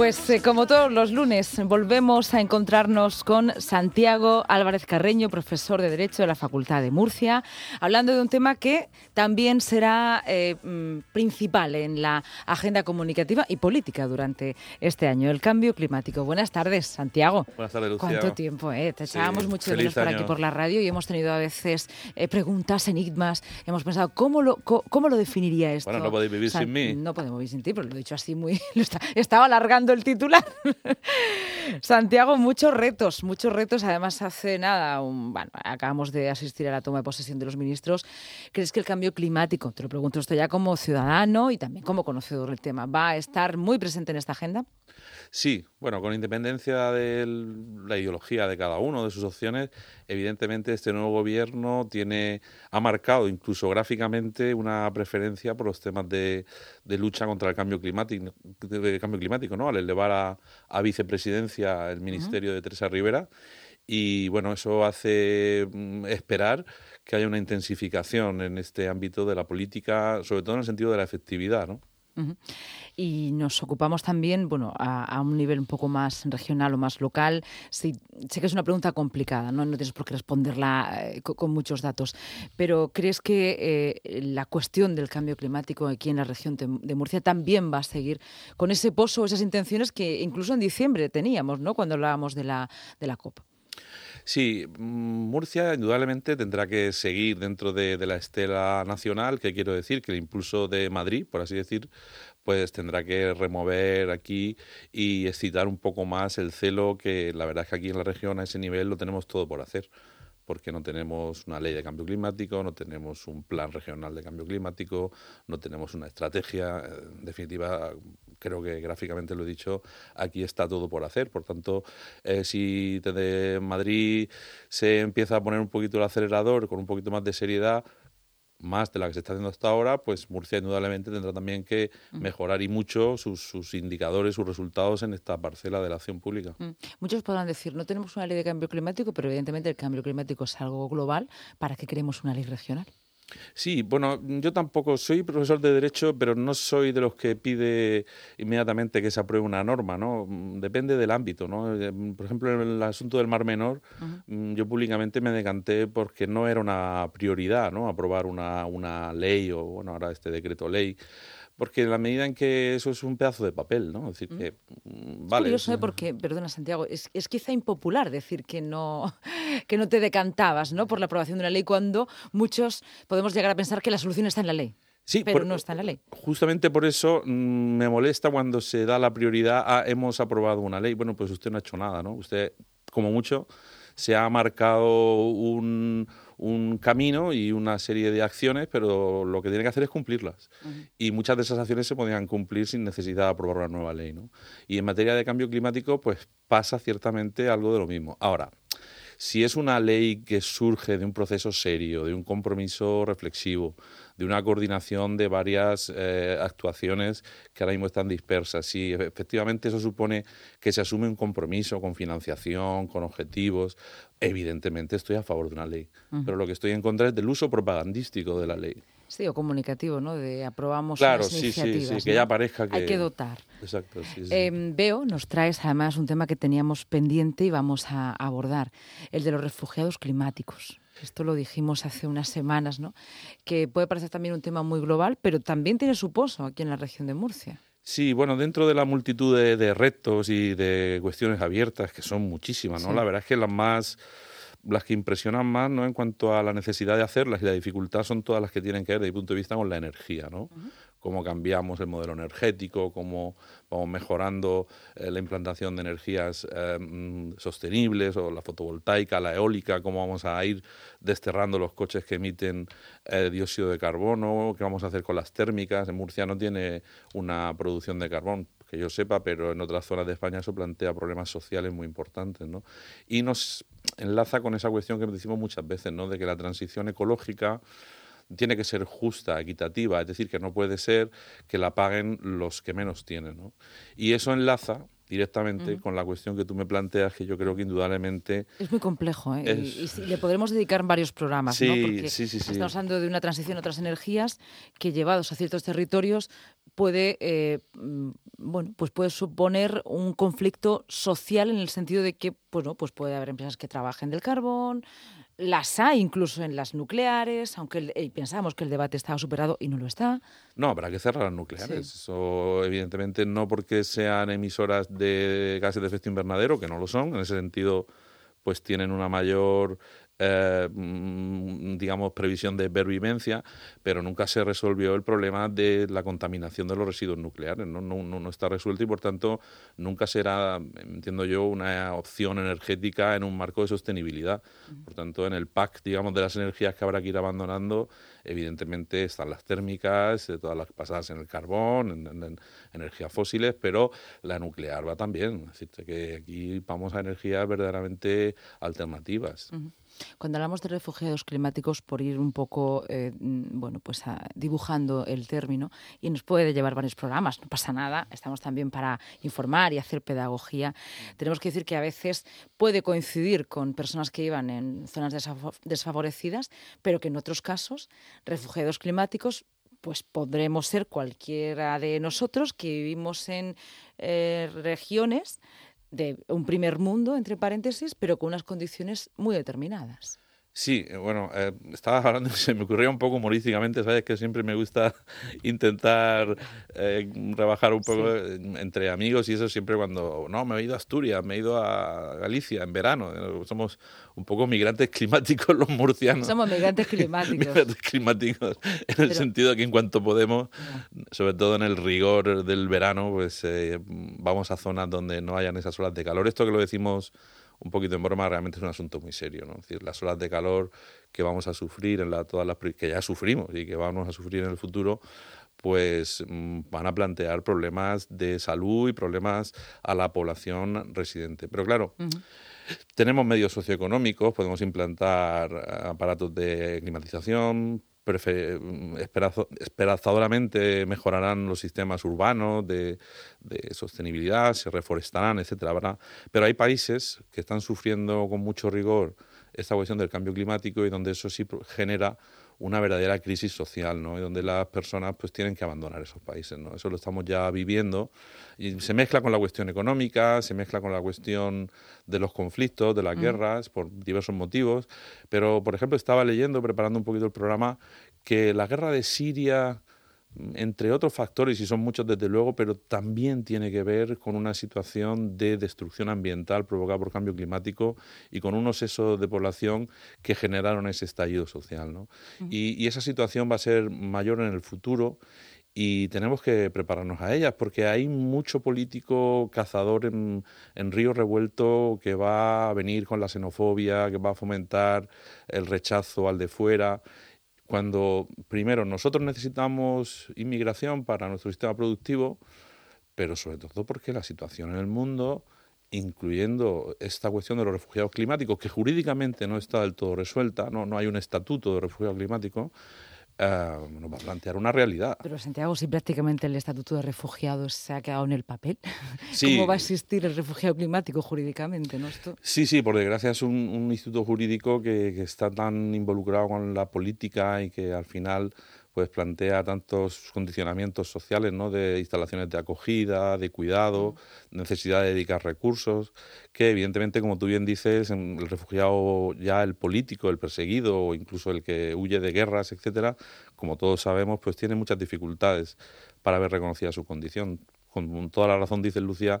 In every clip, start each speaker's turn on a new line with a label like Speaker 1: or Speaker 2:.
Speaker 1: Pues eh, como todos los lunes, volvemos a encontrarnos con Santiago Álvarez Carreño, profesor de Derecho de la Facultad de Murcia, hablando de un tema que también será eh, mm, principal en la agenda comunicativa y política durante este año, el cambio climático. Buenas tardes, Santiago.
Speaker 2: Buenas tardes, Lucía.
Speaker 1: ¿Cuánto tiempo? Eh? Te
Speaker 2: Sí,
Speaker 1: echábamos mucho de
Speaker 2: feliz
Speaker 1: menos por aquí por la radio y hemos tenido a veces eh, preguntas, enigmas. Hemos pensado, ¿cómo lo, cómo lo definiría esto?
Speaker 2: Bueno, no podéis vivir
Speaker 1: San-
Speaker 2: sin mí.
Speaker 1: No podemos vivir sin ti, pero lo he dicho así muy... lo está- estaba alargando el titular. Santiago, muchos retos, muchos retos. Además, hace nada, un- bueno, acabamos de asistir a la toma de posesión de los ministros. ¿Crees que el cambio climático, te lo pregunto esto ya como ciudadano y también como conocedor del tema, va a estar muy presente en esta agenda?
Speaker 2: Sí, bueno, con independencia de la ideología de cada uno, de sus opciones, evidentemente este nuevo gobierno tiene, ha marcado incluso gráficamente una preferencia por los temas de, de lucha contra el cambio climático, de cambio climático, ¿no? Al elevar a, a vicepresidencia el ministerio de Teresa Rivera. Y bueno, eso hace mm, esperar que haya una intensificación en este ámbito de la política, sobre todo en el sentido de la efectividad, ¿no?
Speaker 1: Y nos ocupamos también, bueno, a, un nivel un poco más regional o más local. Sí, sé que es una pregunta complicada, no, tienes por qué responderla eh, co- con, muchos datos, pero ¿crees que eh, la cuestión del cambio climático aquí en la región de, de Murcia también va a seguir con ese pozo, esas intenciones que incluso en diciembre teníamos, ¿no? Cuando hablábamos de la, de la COP.
Speaker 2: Sí, mm, Murcia indudablemente tendrá que seguir dentro de, de la estela nacional, que quiero decir que el impulso de Madrid, por así decir, pues tendrá que remover aquí y excitar un poco más el celo que la verdad es que aquí en la región a ese nivel lo tenemos todo por hacer porque no tenemos una ley de cambio climático, no tenemos un plan regional de cambio climático, no tenemos una estrategia. En definitiva, creo que gráficamente lo he dicho, aquí está todo por hacer. Por tanto, eh, si desde Madrid se empieza a poner un poquito el acelerador con un poquito más de seriedad, más de la que se está haciendo hasta ahora, pues Murcia indudablemente tendrá también que mejorar y mucho sus, sus indicadores, sus resultados en esta parcela de la acción pública.
Speaker 1: Mm. Muchos podrán decir, no tenemos una ley de cambio climático, pero evidentemente el cambio climático es algo global. ¿Para qué queremos una ley regional?
Speaker 2: Sí, bueno, yo tampoco soy profesor de Derecho, pero no soy de los que pide inmediatamente que se apruebe una norma, ¿no? Mm, Depende del ámbito, ¿no? Eh, Por ejemplo, en el asunto del Mar Menor, mm, yo públicamente me decanté porque no era una prioridad, ¿no? Aprobar una, una ley o, bueno, ahora este decreto ley. Porque en la medida en que eso es un pedazo de papel, ¿no? Es decir, que, mm, vale.
Speaker 1: curioso,
Speaker 2: es-
Speaker 1: ¿eh? porque, perdona Santiago, es, es quizá impopular decir que no, que no te decantabas ¿no? por la aprobación de una ley cuando muchos podemos llegar a pensar que la solución está en la ley.
Speaker 2: Sí,
Speaker 1: pero
Speaker 2: por-
Speaker 1: no está en la ley.
Speaker 2: Justamente por eso mm, me molesta cuando se da la prioridad a hemos aprobado una ley. Bueno, pues usted no ha hecho nada, ¿no? Usted, como mucho, se ha marcado un, un camino y una serie de acciones, pero lo que tiene que hacer es cumplirlas. Y muchas de esas acciones se podían cumplir sin necesidad de aprobar una nueva ley, ¿no? Y en materia de cambio climático, pues pasa ciertamente algo de lo mismo. Ahora, si es una ley que surge de un proceso serio, de un compromiso reflexivo, de una coordinación de varias eh, actuaciones que ahora mismo están dispersas, si efectivamente eso supone que se asume un compromiso con financiación, con objetivos, evidentemente estoy a favor de una ley. Pero lo que estoy en contra es del uso propagandístico de la ley.
Speaker 1: Sí, o comunicativo, ¿no? De aprobamos
Speaker 2: Claro,
Speaker 1: unas
Speaker 2: sí, sí, sí, que
Speaker 1: ¿no?
Speaker 2: ya parezca
Speaker 1: Hay
Speaker 2: que-
Speaker 1: que dotar.
Speaker 2: Exacto, sí, sí.
Speaker 1: Eh, veo, nos traes además un tema que teníamos pendiente y vamos a abordar, el de los refugiados climáticos. Esto lo dijimos hace unas semanas, ¿no? Que puede parecer también un tema muy global, pero también tiene su pozo aquí en la región de Murcia.
Speaker 2: Sí, bueno, dentro de la multitud de, de retos y de cuestiones abiertas, que son muchísimas, ¿no?
Speaker 1: Sí.
Speaker 2: La verdad es que las más, las que impresionan más, ¿no? En cuanto a la necesidad de hacerlas y la dificultad son todas las que tienen que ver desde mi punto de vista con la energía, ¿no? Cómo cambiamos el modelo energético, cómo vamos mejorando eh, la implantación de energías eh, mm, sostenibles o la fotovoltaica, la eólica, cómo vamos a ir desterrando los coches que emiten eh, dióxido de carbono, qué vamos a hacer con las térmicas. En Murcia no tiene una producción de carbón, que yo sepa, pero en otras zonas de España eso plantea problemas sociales muy importantes, ¿no? Y nos enlaza con esa cuestión que decimos muchas veces, ¿no? De que la transición ecológica tiene que ser justa, equitativa, es decir, que no puede ser que la paguen los que menos tienen. ¿no? Y eso enlaza directamente con la cuestión que tú me planteas, que yo creo que indudablemente...
Speaker 1: Es muy complejo, ¿eh? Y, le podremos dedicar varios programas,
Speaker 2: sí,
Speaker 1: ¿no? Porque
Speaker 2: sí, sí, sí.
Speaker 1: estamos hablando de una transición a otras energías que llevados a ciertos territorios puede, eh, mm, bueno, pues puede suponer un conflicto social en el sentido de que, bueno, pues puede haber empresas que trabajen del carbón, las hay incluso en las nucleares, aunque eh, pensamos que el debate estaba superado y no lo está.
Speaker 2: No, habrá que cerrar las nucleares. Eso, evidentemente, no porque sean emisoras de gases de efecto invernadero, que no lo son. En ese sentido, pues tienen una mayor eh, mm, digamos, previsión de pervivencia, pero nunca se resolvió el problema de la contaminación de los residuos nucleares. ¿no? No, no, está resuelto y, por tanto, nunca será, entiendo yo, una opción energética en un marco de sostenibilidad. Por tanto, en el pack, digamos, de las energías que habrá que ir abandonando, evidentemente están las térmicas, eh, todas las pasadas en el carbón, en, energías fósiles, pero la nuclear va también. Es decir, que aquí vamos a energías verdaderamente alternativas.
Speaker 1: Cuando hablamos de refugiados climáticos, por ir un poco, eh, mm, bueno, pues dibujando el término, y nos puede llevar varios programas, no pasa nada, estamos también para informar y hacer pedagogía. Tenemos que decir que a veces puede coincidir con personas que iban en zonas desfavorecidas, pero que en otros casos, refugiados climáticos pues podremos ser cualquiera de nosotros que vivimos en eh, regiones de un primer mundo, entre paréntesis, pero con unas condiciones muy determinadas.
Speaker 2: Sí, eh, bueno, eh, estaba hablando, se me ocurría un poco humorísticamente, sabes que siempre me gusta intentar eh, rebajar un poco entre amigos y eso siempre cuando, no, me he ido a Asturias, me he ido a Galicia en verano, somos un poco migrantes climáticos los murcianos.
Speaker 1: Somos migrantes climáticos.
Speaker 2: migrantes climáticos, en el sentido de que en cuanto podemos, sobre todo en el rigor del verano, pues vamos a zonas donde no hayan esas olas de calor. Esto que lo decimos un poquito en broma, realmente es un asunto muy serio. ¿no? Es decir, las olas de calor que vamos a sufrir, en la, todas las que ya sufrimos y que vamos a sufrir en el futuro, pues mm, van a plantear problemas de salud y problemas a la población residente. Pero claro, tenemos medios socioeconómicos, podemos implantar aparatos de climatización, esperanzadoramente mejorarán los sistemas urbanos de, sostenibilidad, se reforestarán, etcétera, Pero hay países que están sufriendo con mucho rigor esta cuestión del cambio climático y donde eso sí genera una verdadera crisis social, ¿no? Y donde las personas pues tienen que abandonar esos países, ¿no? Eso lo estamos ya viviendo y se mezcla con la cuestión económica, se mezcla con la cuestión de los conflictos, de las mm. guerras, por diversos motivos. Pero, por ejemplo, estaba leyendo, preparando un poquito el programa, que la guerra de Siria entre otros factores, y son muchos desde luego, pero también tiene que ver con una situación de destrucción ambiental provocada por cambio climático y con unos excesos de población que generaron ese estallido social. ¿no? y, esa situación va a ser mayor en el futuro y tenemos que prepararnos a ellas porque hay mucho político cazador en, en, Río Revuelto que va a venir con la xenofobia, que va a fomentar el rechazo al de fuera cuando primero nosotros necesitamos inmigración para nuestro sistema productivo, pero sobre todo porque la situación en el mundo, incluyendo esta cuestión de los refugiados climáticos, que jurídicamente no está del todo resuelta, no, no hay un estatuto de refugiado climático, eh, nos va a plantear una realidad.
Speaker 1: Pero Santiago, si prácticamente el Estatuto de Refugiados se ha quedado en el papel, ¿cómo va a existir el refugiado climático jurídicamente? ¿no?
Speaker 2: Sí, sí, por desgracia es un, instituto jurídico que, que, está tan involucrado con la política y que al final pues plantea tantos condicionamientos sociales, ¿no? De instalaciones de acogida, de cuidado, necesidad de dedicar recursos, que evidentemente, como tú bien dices, el refugiado ya el político, el perseguido o incluso el que huye de guerras, etcétera, como todos sabemos, pues tiene muchas dificultades para ver reconocida su condición. Con toda la razón dice Lucia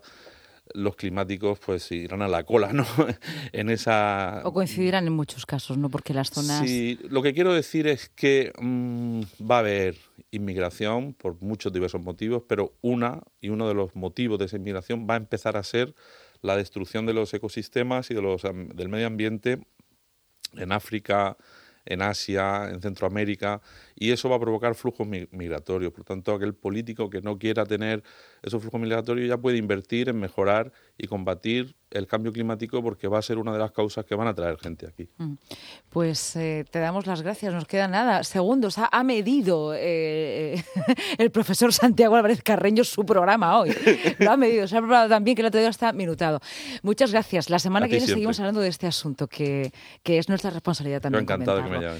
Speaker 2: los climáticos pues irán a la cola, ¿no? en esa...
Speaker 1: O coincidirán en muchos casos, ¿no? Porque las zonas...
Speaker 2: Sí, lo que quiero decir es que mm, va a haber inmigración por muchos diversos motivos, pero una y uno de los motivos de esa inmigración va a empezar a ser la destrucción de los ecosistemas y de los, del medio ambiente en África, en Asia, en Centroamérica, y eso va a provocar flujos migratorios. Por tanto, aquel político que no quiera tener esos flujos migratorios ya puede invertir en mejorar y combatir el cambio climático porque va a ser una de las causas que van a traer gente aquí. Mm.
Speaker 1: Pues eh, te damos las gracias, nos queda nada. Segundos, ha, medido eh, el profesor Santiago Álvarez Carreño su programa hoy. Lo ha medido, se ha preparado también que el otro día está minutado. Muchas gracias. La semana que viene seguimos hablando de este asunto que, que es nuestra responsabilidad también.
Speaker 2: encantado que me llames.